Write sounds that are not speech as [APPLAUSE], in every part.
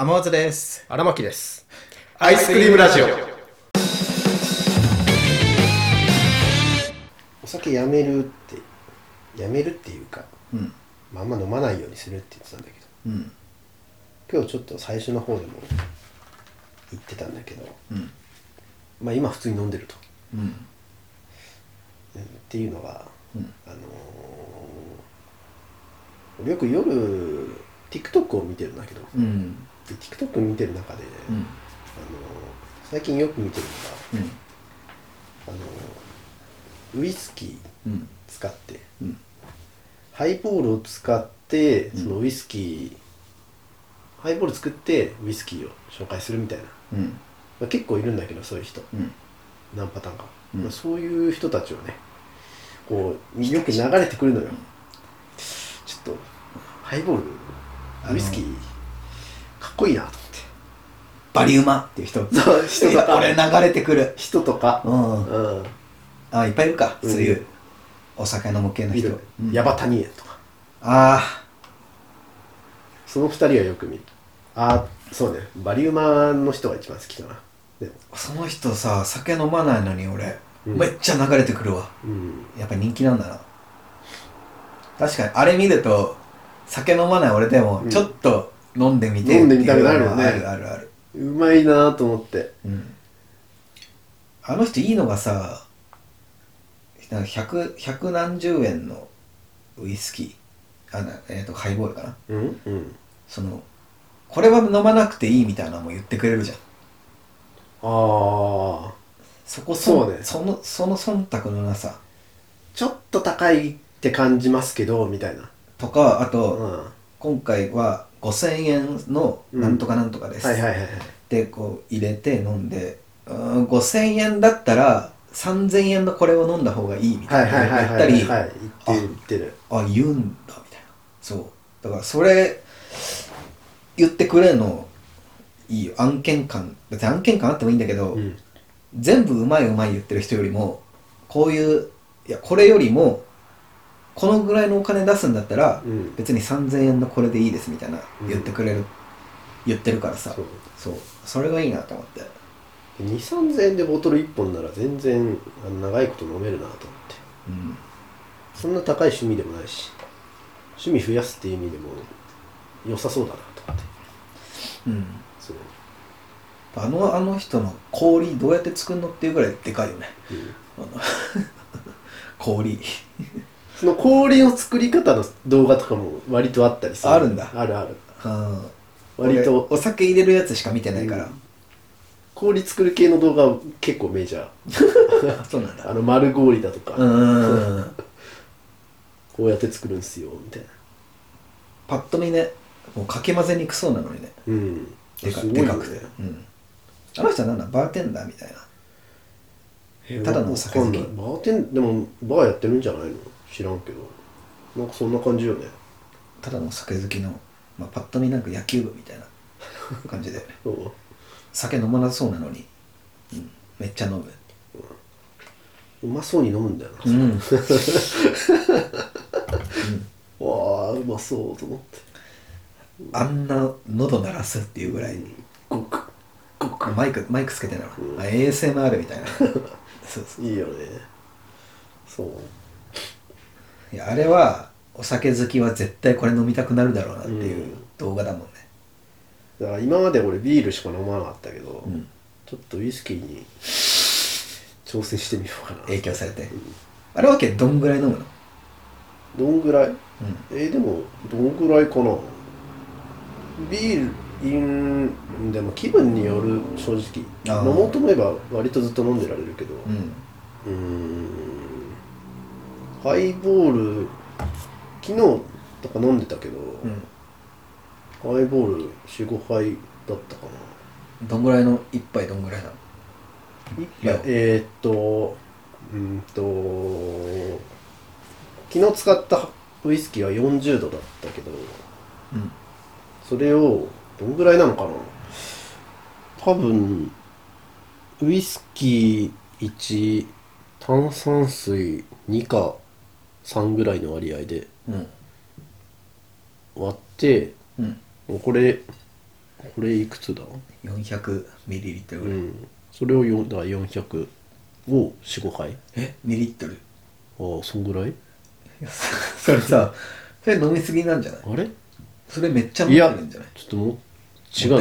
天松です。荒牧です。アイスクリームラジオ。お酒やめるってやめるっていうか、うん。まあ、あんま飲まないようにするって言ってたんだけどうん。今日ちょっと最初の方でも言ってたんだけどうん。まあ今普通に飲んでると、うん。うんっていうのが、うん。あのー俺よく夜 TikTok を見てるんだけど、うんで TikTok 見てる中で、うん。あのー最近よく見てるのがうん。あのーウイスキーうん。使ってうん。ハイボールを使ってうん。そのウイスキー、ハイボール作ってウイスキーを紹介するみたいな、うん。まあ、結構いるんだけどそういう人。うん。何パターンか、うん。まあそういう人たちをねこうよく流れてくるのよ。ちょっとハイボールウイスキーこいいなと思って。バリウマっていう人。そう人とか。俺流れてくる。人とか。うん。うん。あいっぱいいるか。うん。そういうお酒飲む系の人。見る。うん。ヤバタニエとか。あその二人はよく見る。ああそうね。バリウマの人が一番好きかな。でその人さ酒飲まないのに俺うん。めっちゃ流れてくるわ。うん。やっぱ人気なんだな。確かにあれ見ると酒飲まない俺でもうん。ちょっと飲んでみて飲んでみたくなるよね。あるあるある。うまいなと思って。うん。あの人いいのがさなんか百百何十円のウイスキー。あな、えー、とハイボールかな。うんうん。そのこれは飲まなくていいみたいなのも言ってくれるじゃん。ああそこそうね。そのその忖度のなさ。ちょっと高いって感じますけどみたいな。とかあと、うん。今回は5000円のなんとかなんとかです、はいはいはいはい。でこう入れて飲んでうーん5000円だったら3000円のこれを飲んだ方がいいみたいな。はいはいはい言ったり。はい言ってる言ってる。あ言うんだみたいな。そう。だからそれ言ってくれるのいいよ。案件感。別に案件感あってもいいんだけど、うん。全部うまいうまい言ってる人よりもこういういやこれよりもこのぐらいのお金出すんだったら、うん。別に3000円のこれでいいですみたいなうん。言ってくれる、言ってるからさ。そう。それがいいなと思って。2 3 0 0 0円でボトル1本なら全然長いこと飲めるなと思って。うん。そんな高い趣味でもないし趣味増やすっていう意味でも良さそうだなと思って。うん。そう、あのあの人の氷どうやって作るのっていうぐらいでかいよね。うん。[LAUGHS] 氷その氷の作り方の動画とかも割とあったりする。あるんだ。あるある。うん。割と。俺お酒入れるやつしか見てないから、うん。氷作る系の動画は結構メジャー。[LAUGHS] そうなんだ。[LAUGHS] あの丸氷だとか、うん [LAUGHS] こうやって作るんすよみたいな。パッと見ねもうかき混ぜにくそうなのにね。うん。でかねでかくて、うん、あの人はなんだバーテンダーみたいなえただのお酒好きバーテンでもバーやって。るん。じゃないの知らんけど。なんかそんな感じよね。ただの酒好きの、まあ、パッと見なんか野球部みたいな [LAUGHS] 感じで。酒飲まなそうなのに、うん、めっちゃ飲む。うまそうに飲むんだよな、うん。[LAUGHS] わあうまそうと思って。あんな喉鳴らすっていうぐらい。にごくごく。マイクマイクつけてんだろ、うん。あ ASMR みたいな。[LAUGHS] そうそう。いいよね。そういやあれはお酒好きは絶対これ飲みたくなるだろうなっていううん。動画だもんね。だから今まで俺ビールしか飲まなかったけど、うん。ちょっとウイスキーに挑戦してみようかな。影響されて、あれわけどんぐらい飲むの？どんぐらい？うん。えーでもどんぐらいかな？ビールうんでも気分による正直。あー。飲もうと思えば割とずっと飲んでられるけど。うん。うーんハイボール昨日とか飲んでたけど、うん。ハイボール45杯だったかな。どんぐらいの一杯どんぐらいなの？いやえー、っとうんと昨日使ったウイスキーは40度だったけどうん。それをどんぐらいなのかな。多分ウイスキー1炭酸水2か3ぐらいの割合でうん。割ってうん。これこれいくつだ？400ml ぐらい、うん。それをよだから400を45回。え？2リットル？ああそんぐらい？それさそれ飲みすぎなんじゃない？あれ？それめっちゃ飲んいやでるんじゃない？ちょっとも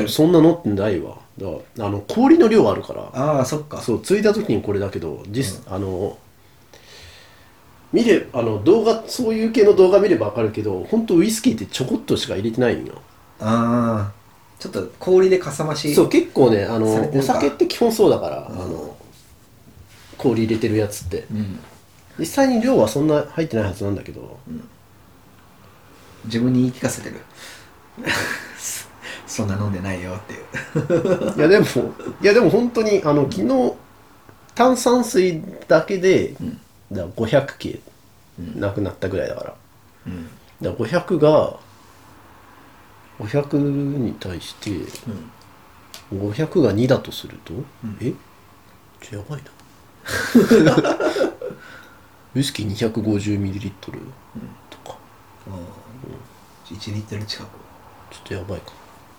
違う。そんなのってないわ。だからあの氷の量あるから。ああそっか。そうついた時にこれだけど実、あの見れあの動画そういう系の動画見れば分かるけど本当ウイスキーってちょこっとしか入れてないんよ。ああちょっと氷でかさ増しそう結構ねあのおされてるか酒って基本そうだから、あの氷入れてるやつって。うん。実際に量はそんな入ってないはずなんだけど、自分に言い聞かせてる。[LAUGHS] そんな飲んでないよっていう。いやでもいやでも本当にあの昨日炭酸水だけで、だから500系なくなったぐらいだから、うん。だから500が500に対して、500が2だとすると、え？ちょやばいな。[LAUGHS] ウイスキー 250ml とか。1リットル近く。ちょっとやばいか。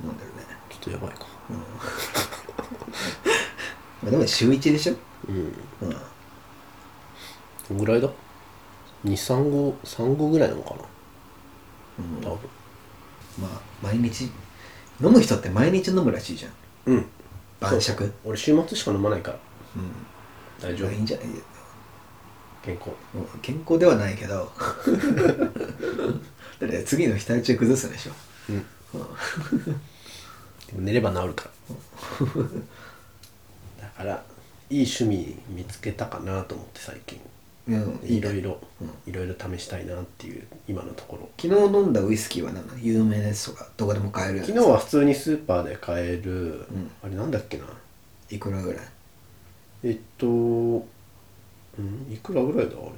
飲んでるね。ちょっとやばいか。[LAUGHS] まあでも週1でしょ？うん。うんどんぐらいだ？235号3号ぐらいなのかな？多分。まあ毎日飲む人って毎日飲むらしいじゃん。うん。晩酌。俺週末しか飲まないから。うん。大丈夫。いいんじゃない？健康。健康ではないけど。[LAUGHS] だって次の日体調崩すでしょ。うん。でも寝れば治るから。だからいい趣味見つけたかなと思って最近。うんいろいろいろいろ試したいなっていう今のところ。昨日飲んだウイスキーは有名なやつとかどこでも買える昨日は普通にスーパーで買える、あれなんだっけな？いくらぐらい？えっとうんいくらぐらいだあれ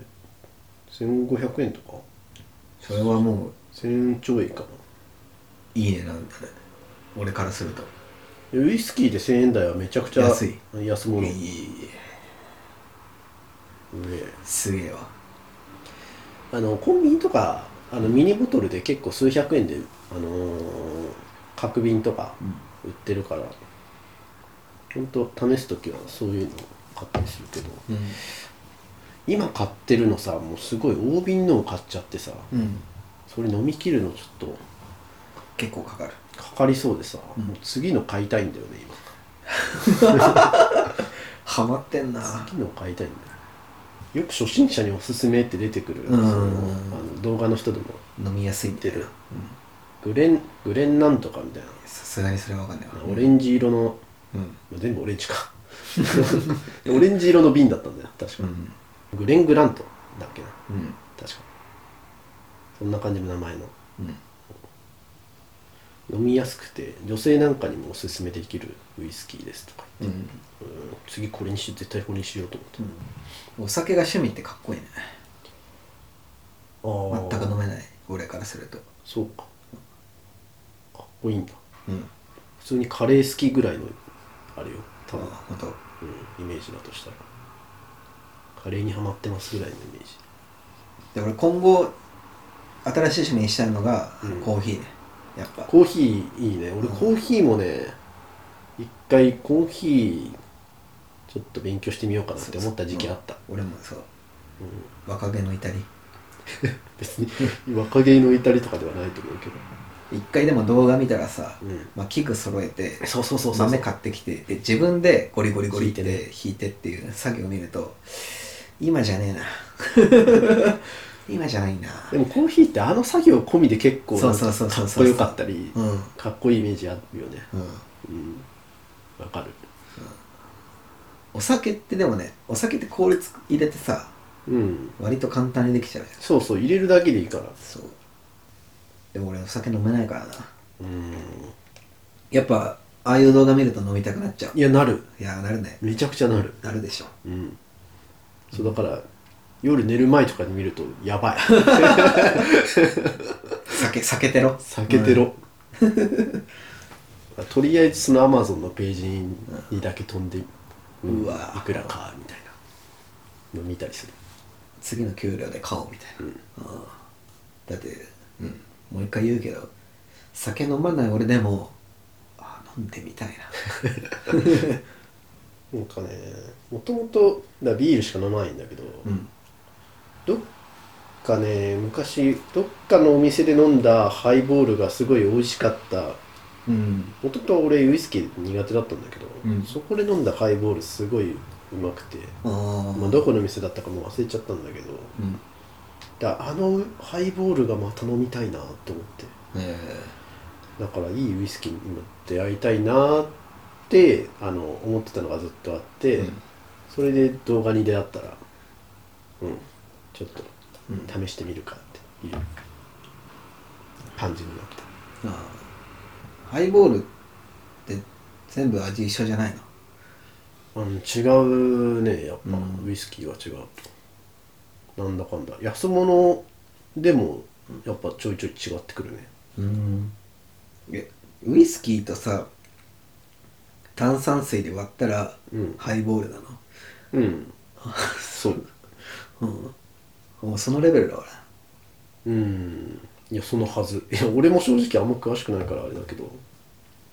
？1500円とか？それはも1000円ちょいかな。ういいねなんだね。俺からすると。でウイスキーで1000円台はめちゃくちゃ安い。安物いい上すげえわ。あのコンビニとかあのミニボトルで結構数百円で、あのー角瓶とか売ってるから、ほんと試す時はそういうの買ったりするけど。うん。今買ってるのさもうすごい大瓶のを買っちゃってさうん。それ飲み切るのちょっと結構かかる。かかりそうでさ、もう次の買いたいんだよね [LAUGHS] ハマってんな。今次の買いたいんだよよく初心者におすすめって出てくる、うん。そのあの動画の人でも。飲みやすいってるグレングレンなんとかみたいな。さすがにそれはわかんないわ。オレンジ色の、うん。まあ全部オレンジか。[LAUGHS] オレンジ色の瓶だったんだよ。確か、うん。グレングラントだっけな。うん。確か。そんな感じの名前の。うん飲みやすくて女性なんかにもおすすめできるウイスキーですとかうん言って、うん。次これにし絶対これにしようとお酒が趣味ってかっこいいね。思って、全く飲めない俺からすると。そうか。かっこいいんだ。うん。普通にカレー好きぐらいのあれよ。多分、本当。うん、イメージだとしたら。カレーにはまってますぐらいのイメージ。で俺今後新しい趣味にしたいのが、うん。コーヒーねやっぱ。コーヒーいいね。俺コーヒーもね一回コーヒーちょっと勉強してみようかなって思った時期あった。俺もそう、若気の至り。[LAUGHS] 別に若気の至りとかではないと思うけど。一回でも動画見たらさ、うん。まあ、器具揃えてそうそうそうそう。豆買ってきてで自分でゴリゴリゴリって引いてっていう作業を見ると今じゃねえな [LAUGHS] 今じゃないな。でもコーヒーってあの作業込みで結構なんそうそうかそうそう。かっこよかったりかっこいいイメージあるよね。うん。わかる。お酒ってでもねお酒って効率入れてさうん。割と簡単にできちゃうじゃん。そうそう入れるだけでいいから。そう。でも俺お酒飲めないからな。うん。やっぱああいう動画見ると飲みたくなっちゃう。いやなる。いやなるね。めちゃくちゃなる。なるでしょ。うん。そうだから夜寝る前とかに見るとやばい。酒酒てろ避けてろ、とりあえずそのアマゾンのページにだけ飛んで、うわいくらかみたいな。の見たりする。次の給料で買おうみたいな、ああだって、うん、もう一回言うけど酒飲まない俺でもあ飲んでみたいな。[LAUGHS] なんかねもともとだビールしか飲まないんだけど、うんどっかね昔どっかのお店で飲んだハイボールがすごい美味しかった。うん。もともと俺ウイスキー苦手だったんだけど、うん。そこで飲んだハイボールすごいうまくて、まあ、どこの店だったかもう忘れちゃったんだけどうん。だあのハイボールがまた飲みたいなって思って。えだからいいウイスキーに今出会いたいなってあの思ってたのがずっとあって、うん。それで動画に出会ったらうんちょっとうん。試してみるかっていう感じになった。ああ。ハイボールって全部味一緒じゃないの？うん、違うねやっぱ、うん。ウイスキーは違うと。なんだかんだ。安物でもやっぱちょいちょい違ってくるね。うん。えウイスキーとさ炭酸水で割ったらうん。ハイボールなの？うん。[LAUGHS] そう。うんもうそのレベルだわうん。いやそのはず。いや俺も正直あんま詳しくないからあれだけど。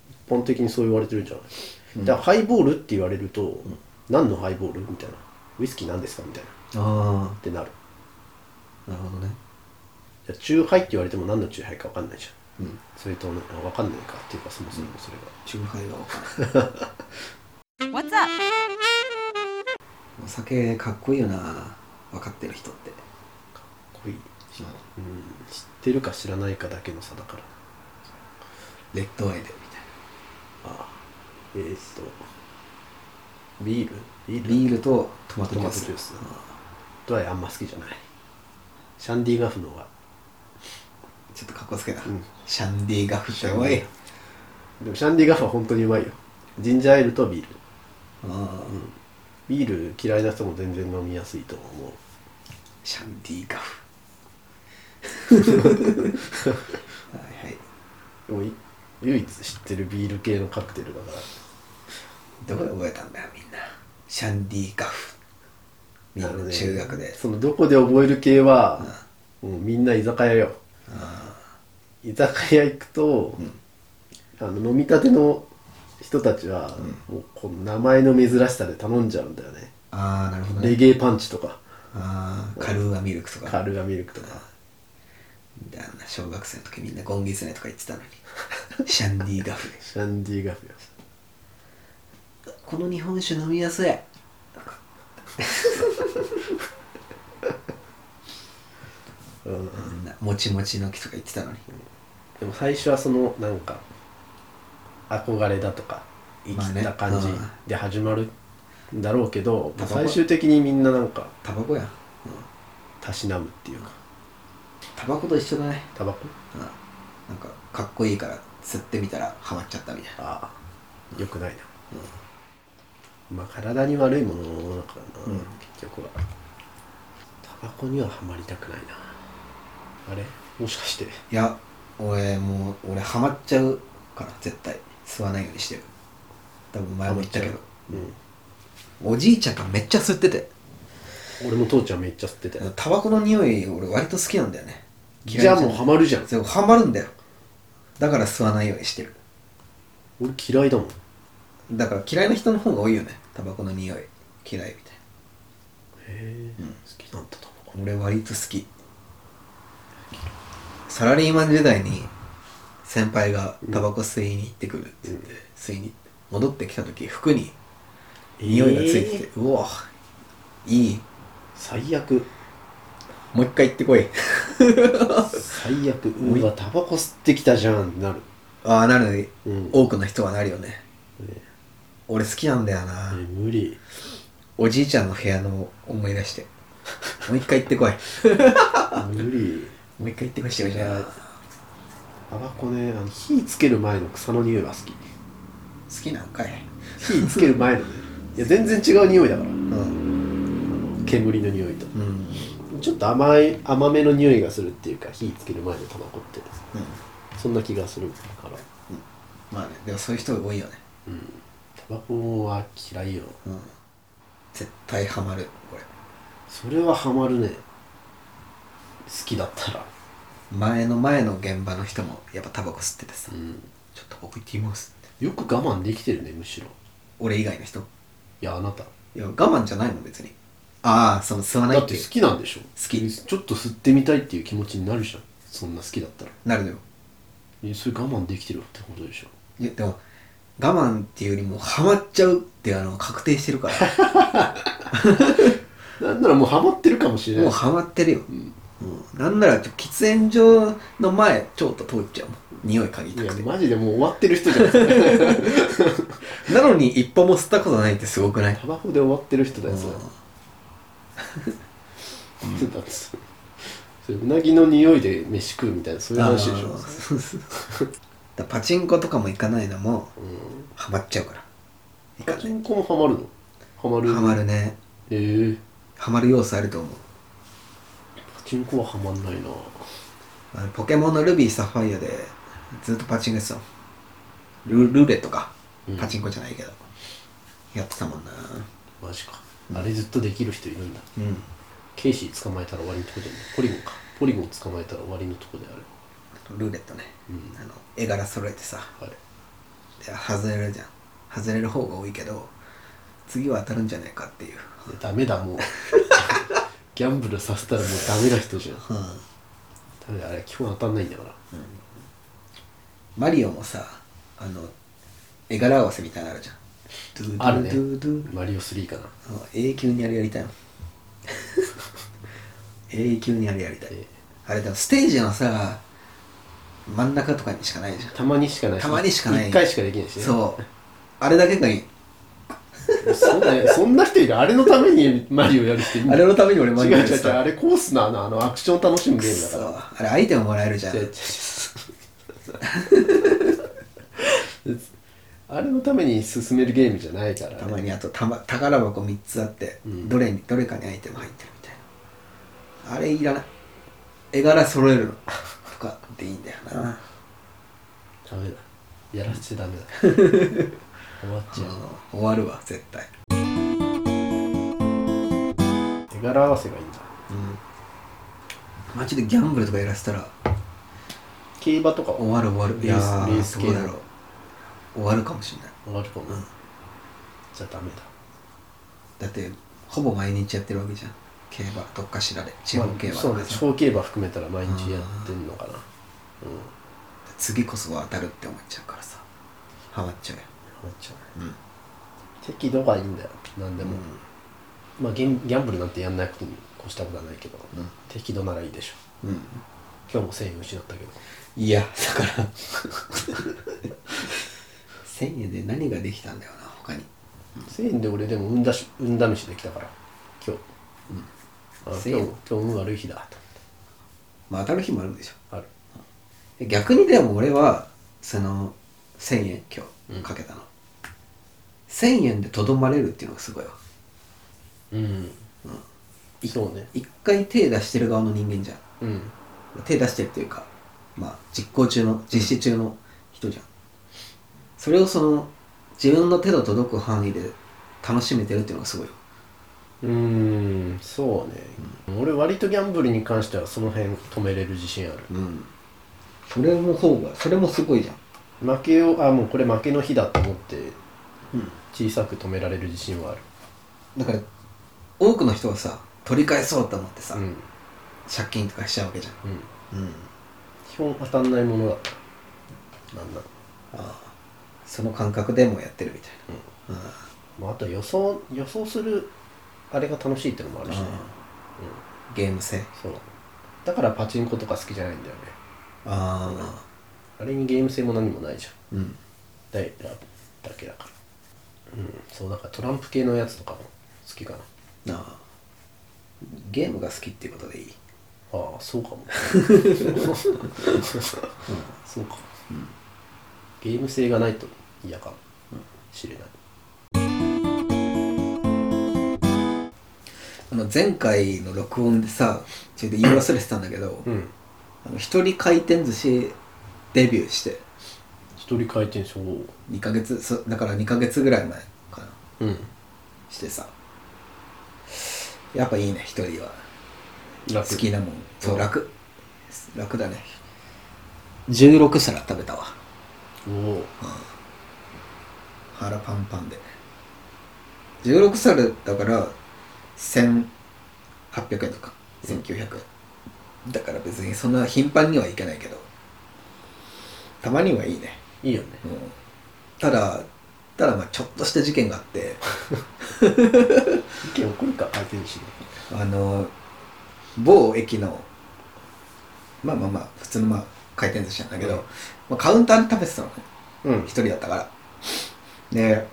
一般的にそう言われてるんじゃない、だからハイボールって言われると、何のハイボールみたいな？ウイスキー何ですかみたいな。あってなる。あなるほどね。いやチューハイって言われても何のチューハイか分かんないじゃん。うん。それと分かんないかっていうかそもそもそれが、チューハイは分かんない。What's up? お酒かっこいいよな。分かってる人ってかっこい知ってるか知らないかだけの差だから。レッドアイでみたいああ。えー、っとビール？ビール？なビールとトマトジュース。トマトジュース。ドライあんま好きじゃない。シャンディガフの方が。ちょっとかっこつけな、うん。シャンディガフっておい。でもシャンディガフは本当にうまいよ。ジンジャーエールとビール。ああ、ビール嫌いな人も全然飲みやすいと思う。シャンディガフ [LAUGHS] はいはい。でもい唯一知ってるビール系のカクテルだから。どこで覚えたんだよみんな。シャンディガフ。みんな中学で、そのどこで覚える系は、もうみんな居酒屋よ。居酒屋行くと、あの飲みたての人たちは、もうこの名前の珍しさで頼んじゃうんだよね。ああなるほどね。レゲエパンチとか。ああカルーアミルクとか。カルガミルクとかな小学生の時みんなゴンギツネとか言ってたのに。[LAUGHS] シャンディガフシャンディガフよこの日本酒飲みやすい。うん。みんなもちもちの木とか言ってたのに。でも最初はそのなんか憧れだとか生きた感じまあねで始まるんだろうけど、タバコ最終的にみんななんかタバコや。たしなむっていうかタバコと一緒だね、タバコ？うん、なんかかっこいいから吸ってみたらハマっちゃったみたいな。ああ。よくないな、まあ体に悪いものだからな、うん。結局は。タバコにはハマりたくないな。あれ？もしかして。いや俺もう俺ハマっちゃうから絶対。吸わないようにしてる。多分前も言ったけど。う？ん。おじいちゃんがめっちゃ吸ってて。俺も父ちゃんめっちゃ吸ってたよタバコの匂い俺割と好きなんだよねじゃあもうハマるじゃん。そうハマるんだよ。だから吸わないようにしてる。俺嫌いだもん。だから嫌いな人の方が多いよね。タバコの匂い。嫌いみたいへえ、好きなんだタバコ。な俺割と好き。サラリーマン時代に先輩がタバコ吸いに行ってくるって言って、吸いに戻ってきた時服に匂いがついてて、うわいい。最悪。もう一回行ってこい最悪。うわタバコ吸ってきたじゃんってなる。ああなるね、うん。多くの人はなるよね。ね。俺好きなんだよな、え無理。おじいちゃんの部屋の思い出して。もう一回行ってこい。無理。もう一回行ってこいしてよじゃあタバコねあの火つける前の草の匂いが好き。好きなんかい。火つける前のね。いや全然違う匂いだから。うん。煙の匂いと。うんちょっと甘い甘めの匂いがするっていうか火つける前のタバコってうん。そんな気がするから。まあねでもそういう人が多いよね。タバコは嫌いよ。うん。絶対ハマるこれ。それはハマるね。好きだったら。前の前の現場の人もやっぱタバコ吸っててさ、うん。ちょっと僕行ってみますって。よく我慢できてるねむしろ。俺以外の人？いやあなた。いや我慢じゃないもん別にああその吸わないだって好きなんでしょ？好き。ちょっと吸ってみたいっていう気持ちになるじゃん。そんな好きだったら。なるのよ。えそれ我慢できてるってことでしょ？いやでも我慢っていうよりもハマっちゃうっていうのは確定してるから。[LAUGHS] なんならもうハマってるかもしれない。もうハマってるよ、うん。なんならちょ喫煙所の前ちょっと通っちゃうもん。匂い嗅ぎいやたくて。マジでもう終わってる人じゃないですか。[LAUGHS] なのに一歩も吸ったことないってすごくない？タバコで終わってる人だよそれ。うんだってそれうなぎの匂いで飯食うみたいなそういう話でしょ。あーだパチンコとかも行かないのもうハマっちゃうから。んパチンコもハマるの？ハマる？ハマるね。ええハマる要素あると思う。パチンコはハマんないな。あのポケモンのルビーサファイアでずっとパチンコやってたもんルルーレットか。うん。パチンコじゃないけど、やってたもんな。マジかあれずっとできる人いるんだ。うん。ケイシー捕まえたら終わりのとこでも。ポリゴンか。ポリゴン捕まえたら終わりのとこである。ルーレットね、うん。あの絵柄揃えてさ。あれで外れるじゃん。外れる方が多いけど次は当たるんじゃないかっていう、でダメだもう。[LAUGHS] ギャンブルさせたらもうダメな人じゃん。うん、ダメだあれ基本当たんないんだから。マリオもさあの絵柄合わせみたいなのあるじゃんあるね。ドゥドゥマリオ3かな。あ永久にあれやりたいの。[LAUGHS] 永久にあれやりたい、ええ。あれでもステージのさ真ん中とかにしかないじゃん。たまにしかないたまにしかない。1回しかできないしね。そう。あれだけがいい。そんなそんな人いる。あれのためにマリオやる人いるあれのために俺マリオやってた。違う違うあれコースのあの。あのアクションを楽しむゲームだそう。かあれアイテムもらえるじゃん [LAUGHS] [LAUGHS] あれのために進めるゲームじゃないから、ね、たまにあとたま宝箱3つあって、うん。どれにどれかにアイテム入ってるみたいな。あれいらない。絵柄揃えるの。とかでいいんだよな、[LAUGHS] ダメだ。やらせちゃダメだ。[LAUGHS] 終わっちゃう。終わるわ絶対。手柄合わせがいいんだ。マジでギャンブルとかやらせたら競馬とか。は終わる終わる。レースいやレーどうだろう終わるかもしれない。終わるかも、うん。じゃあダメだ。だってほぼ毎日やってるわけじゃん。競馬どっかしらで地方競馬そうね。地方競馬含めたら毎日やってんのかな。うん。次こそは当たるって思っちゃうからさ。ハマっちゃうよ。終わっちゃううん。適度がいいんだよ。何でも、うん。まあギャンブルなんてやんないことに越したことはないけど、うん。適度ならいいでしょ。うん。今日も1000円失ったけど。いやだから1000円で何ができたんだよな他に。1000円で俺でも運だし運試しできたから今日、あ1000今日円今日運悪い日だ。とまあ当たる日もあるんでしょ。ある。逆にでも俺はその1000円今日かけたの、1000円でとどまれるっていうのがすごいわ。うん、そうね。一回手出してる側の人間じゃん。うん。手出してるっていうかまあ実行中の実施中の人じゃんそれをその自分の手の届く範囲で楽しめてるっていうのがすごいよ。うーんそうね、俺割とギャンブルに関してはその辺止めれる自信ある。うん。それも方がそれもすごいじゃん。負けをあもうこれ負けの日だと思ってうん。小さく止められる自信はある。だから多くの人はさ取り返そうと思ってさ、うん。借金とかしちゃうわけじうん。ゃん。うん。基本当たんないものだった。なんだ。ああその感覚でもやってるみたいな、まあ、あと予想予想するあれが楽しいってのもあるしね、ゲーム性。そう。だからパチンコとか好きじゃないんだよね。あああれにゲーム性も何もないじゃん。うん。だいだだけだから。うん。そうだからトランプ系のやつとかも好きかな。なあゲームが好きっていうことでいい？ああそうかも。[LAUGHS] そう。[LAUGHS] か。も、ゲーム性がないと嫌かも。しれない。あの前回の録音でさちょっと言い忘れてたんだけど、うん。あの一人回転寿司デビューして。一人回転そう2ヶ月そだから2ヶ月ぐらい前かな。うん。してさ。やっぱいいね一人は。楽。好きなもん。そう楽。楽だね。16皿食べたわおお腹パンパンで。16皿だから1800円とか。1900円。だから別にそんな頻繁にはいけないけど。たまにはいいね、いいよね。うん、ただただまあちょっとした事件があって。[LAUGHS] 意見起こるか相手にしねあの某駅のまあまあまあ普通のまあ回転寿司なんだけど、うん。まあ、カウンターで食べてたの。ねうん。一人だったから。で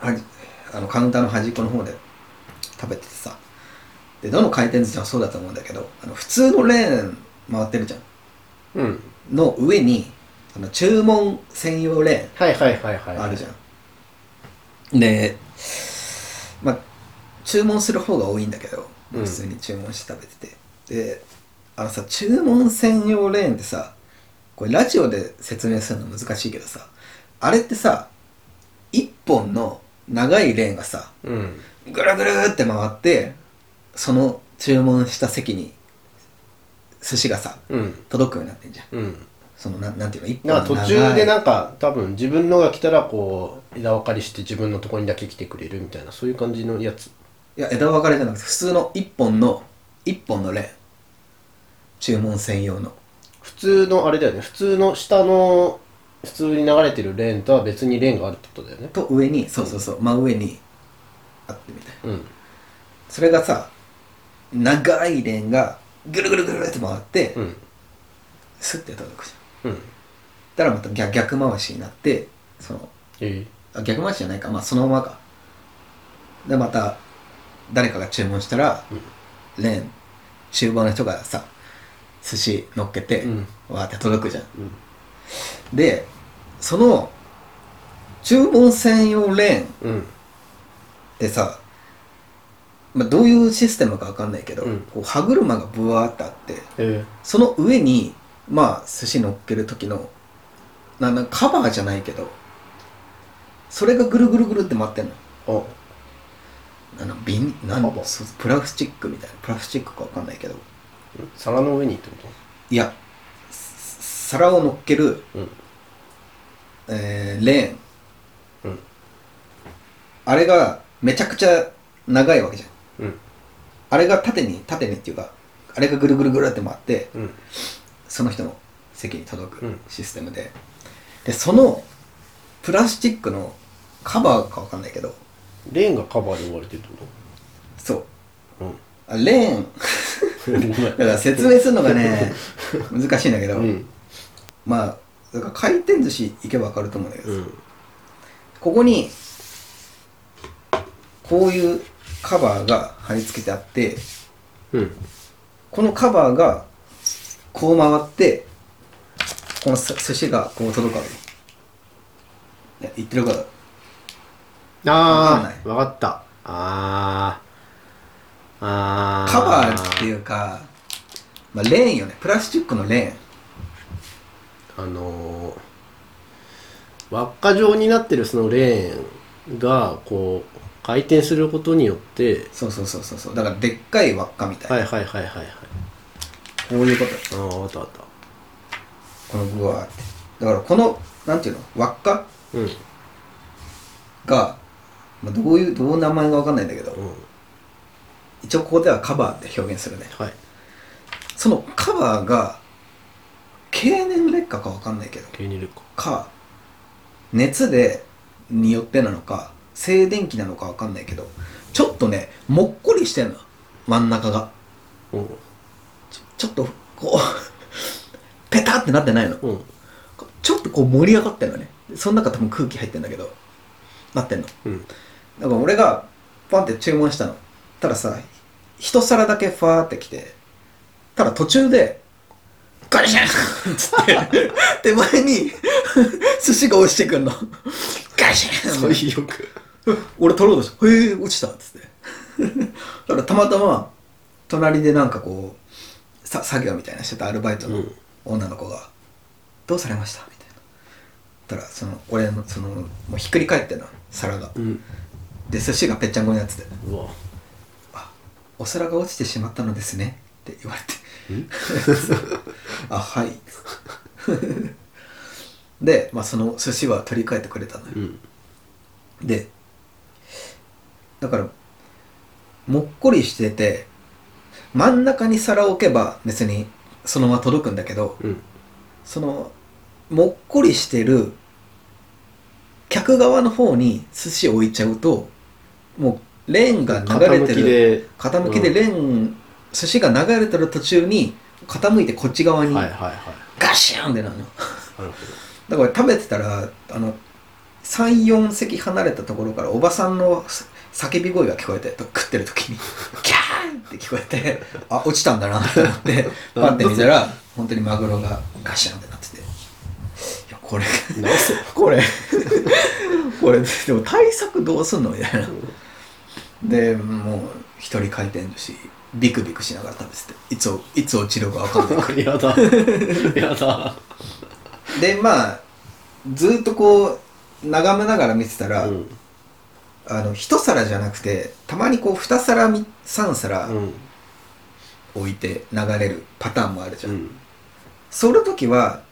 はじあのカウンターの端っこの方で食べててさ。でどの回転寿司もそうだと思うんだけどあの普通のレーン回ってるじゃん。うん。の上にあの注文専用レはいはいはいはいーンあるじゃん、でまあ注文する方が多いんだけどうん。普通に注文して食べてて、であのさ注文専用レーンってさこれラジオで説明するの難しいけどさあれってさ一本の長いレーンがさうん。ぐるぐるって回ってその注文した席に寿司がさうん。届くようになってんじゃん。うん。そのなんなんていうの一本途中でななんか多分自分のが来たらこう枝分かりして自分のところにだけ来てくれるみたいなそういう感じのやつ。いや枝分かれじゃなくて普通の一本の一本のレーン注文専用の。普通のあれだよね。普通の下の普通に流れてるレーンとは別にレーンがあるってことだよね。と上にそうそうそう。真上にあってみたい。なうん。それがさ長いレーンがぐるぐるぐるって回って、うん。スッて届くじゃん。うん。だからまた逆逆回しになってそのえあ逆回しじゃないか。まあそのままか。でまた誰かが注文したら、レーン厨房の人がさ寿司乗っけて、うん。わーって届くじゃん。でその注文専用レーンうん。ってさ、まあ、どういうシステムかわかんないけど、うん。こう歯車がブワーってあってえその上にまあ寿司乗っける時のななカバーじゃないけどそれがぐるぐるぐるって回ってんの。えああの瓶なカバー。んそうプラスチックみたいな。プラスチックかわかんないけど皿の上にってこいやす皿を乗っける、とうん。えーレーン。うん。あれがめちゃくちゃ長いわけじゃん。うん。あれが縦に縦にっていうかあれがぐるぐるぐるって回ってうん。その人の席に届くうん。システムで、でそのプラスチックのカバーかわかんないけど。レーンがカバーで覆われてるってこそう。とうん。あレーン [LAUGHS] だから説明するのがね [LAUGHS] 難しいんだけど、うん。まあだから回転寿司行けば分かると思うんだけど、うん。ここにこういうカバーが貼り付けてあってうん。このカバーがこう回ってこのす寿司がこう届くわけ。言ってるかない。ああ分かった。あーカバーっていうか、まあ、レーンよね。プラスチックのレーン。あのー輪っか状になってるそのレーンがこう回転することによってそうそうそうそうそう。だからでっかい輪っかみたいな、はいはいはいはいはい。こういうこと。よああ分かった分かっこのブワーって。だからこのなんていうの？輪っか？たうん。が、まあ、どういうどう名前が分かんないんだけど、うん一応ここではカバーって表現するね。はい。そのカバーが経年劣化か分かんないけど経年劣化。か熱でによってなのか静電気なのか分かんないけどちょっとねもっこりしてんの。真ん中が。う。んちょちょっとこう [LAUGHS] ペタってなってないの。う。んちょっとこう盛り上がってんのね。その中多分空気入ってんだけどなってんの。うん。だから俺がパンって注文したの。たださ一皿だけファーってきてただ途中でガシャンっつって [LAUGHS] 手前に寿司が落ちてくんの。ガシャン。最悪。俺取ろうとして「へえ落ちた」っつって。だからたまたま隣でなんかこうさ作業みたいなしてたアルバイトのうん。女の子が「どうされました?」みたいな。たらその俺のそのもうひっくり返ってんの皿が。うん。で寿司がぺっちゃんこになってて。うわ「あお皿が落ちてしまったのですね」って言われて「[LAUGHS] あはい」[LAUGHS] で、まあ、その寿司は取り替えてくれたのよ。うん。でだからもっこりしてて真ん中に皿を置けば別にそのまま届くんだけどうん。そのもっこりしてる客側の方に寿司を置いちゃうともうレーンが流れ傾てるきで。傾きでレーン、寿司が流れてる途中に傾いてこっち側にはいはいはい。ガシャンってなるの、だから食べてたらあの34席離れたところからおばさんの叫び声が聞こえてと食ってる時に [LAUGHS] キャーンって聞こえてあ落ちたんだなって思って [LAUGHS] パッて見たら本当にマグロがガシャンってなってて。いやこれ。これ。これ [LAUGHS] でも対策どうすんのみたいなでもう一人回転寿司ビクビクしながら食べてていついつ落ちるか分かんない [LAUGHS] やだ。やだ。でまあずっとこう眺めながら見てたら、うん。あの一皿じゃなくてたまにこう二皿み三皿うん。置いて流れるパターンもあるじゃん、うん。その時は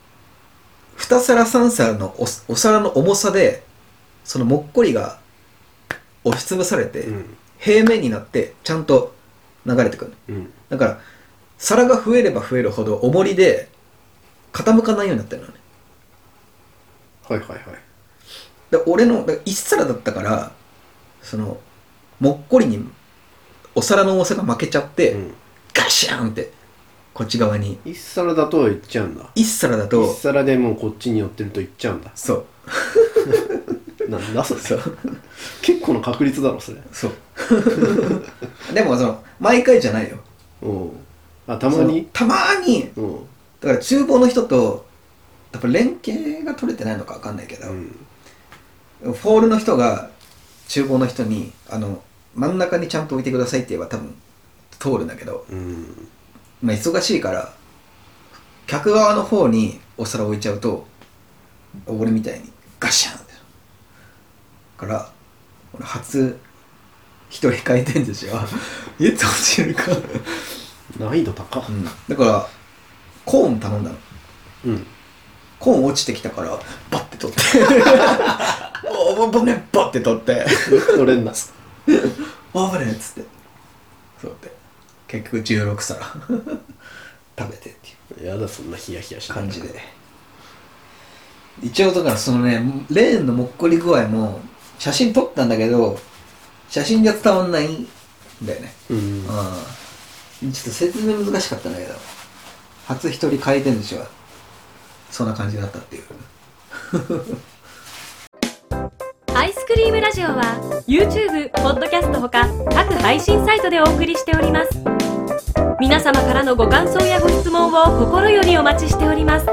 二皿三皿のおお皿の重さでそのもっこりが押しつぶされて、うん。平面になってちゃんと流れてくるうん。だから皿が増えれば増えるほど重りで傾かないようになってるのね。はいはいはい。で俺のだ一皿だったからそのもっこりにお皿の重さが負けちゃって、うん。ガシャンってこっち側に。一皿だといっちゃうんだ。一皿だと一皿でもうこっちに寄ってるといっちゃうんだ。そう [LAUGHS] なんだそれそう [LAUGHS] 結構の確率だろそれ。そう。[LAUGHS] でもその毎回じゃないよ。うん。あたまに？たまに。うん。だから厨房の人とやっぱ連携が取れてないのか分かんないけど、うん。フォールの人が厨房の人にあの真ん中にちゃんと置いてくださいって言えば多分通るんだけど、うん。まあ、忙しいから客側の方にお皿置いちゃうと俺みたいにガシャンってだから俺初一人回転寿司は [LAUGHS] いつ落ちるか、難易度高。っうん、だからコーン頼んだの。うん。コーン落ちてきたからバッて取って。[LAUGHS] おおねバッて取って。取れんな。あぶねっつって。そうって。結局16皿。[LAUGHS] 食べてっていう。やだそんなヒヤヒヤしながら感じで。一応だからそのねレーンのもっこり具合も写真撮ったんだけど写真じゃ伝わんないんだよね。うん。うん。ちょっと説明難しかったんだけど初一人回転寿司はそんな感じだったっていう。[LAUGHS] アイスクリームラジオは YouTube、ポッドキャストほか各配信サイトでお送りしております。皆様からのご感想やご質問を心よりお待ちしております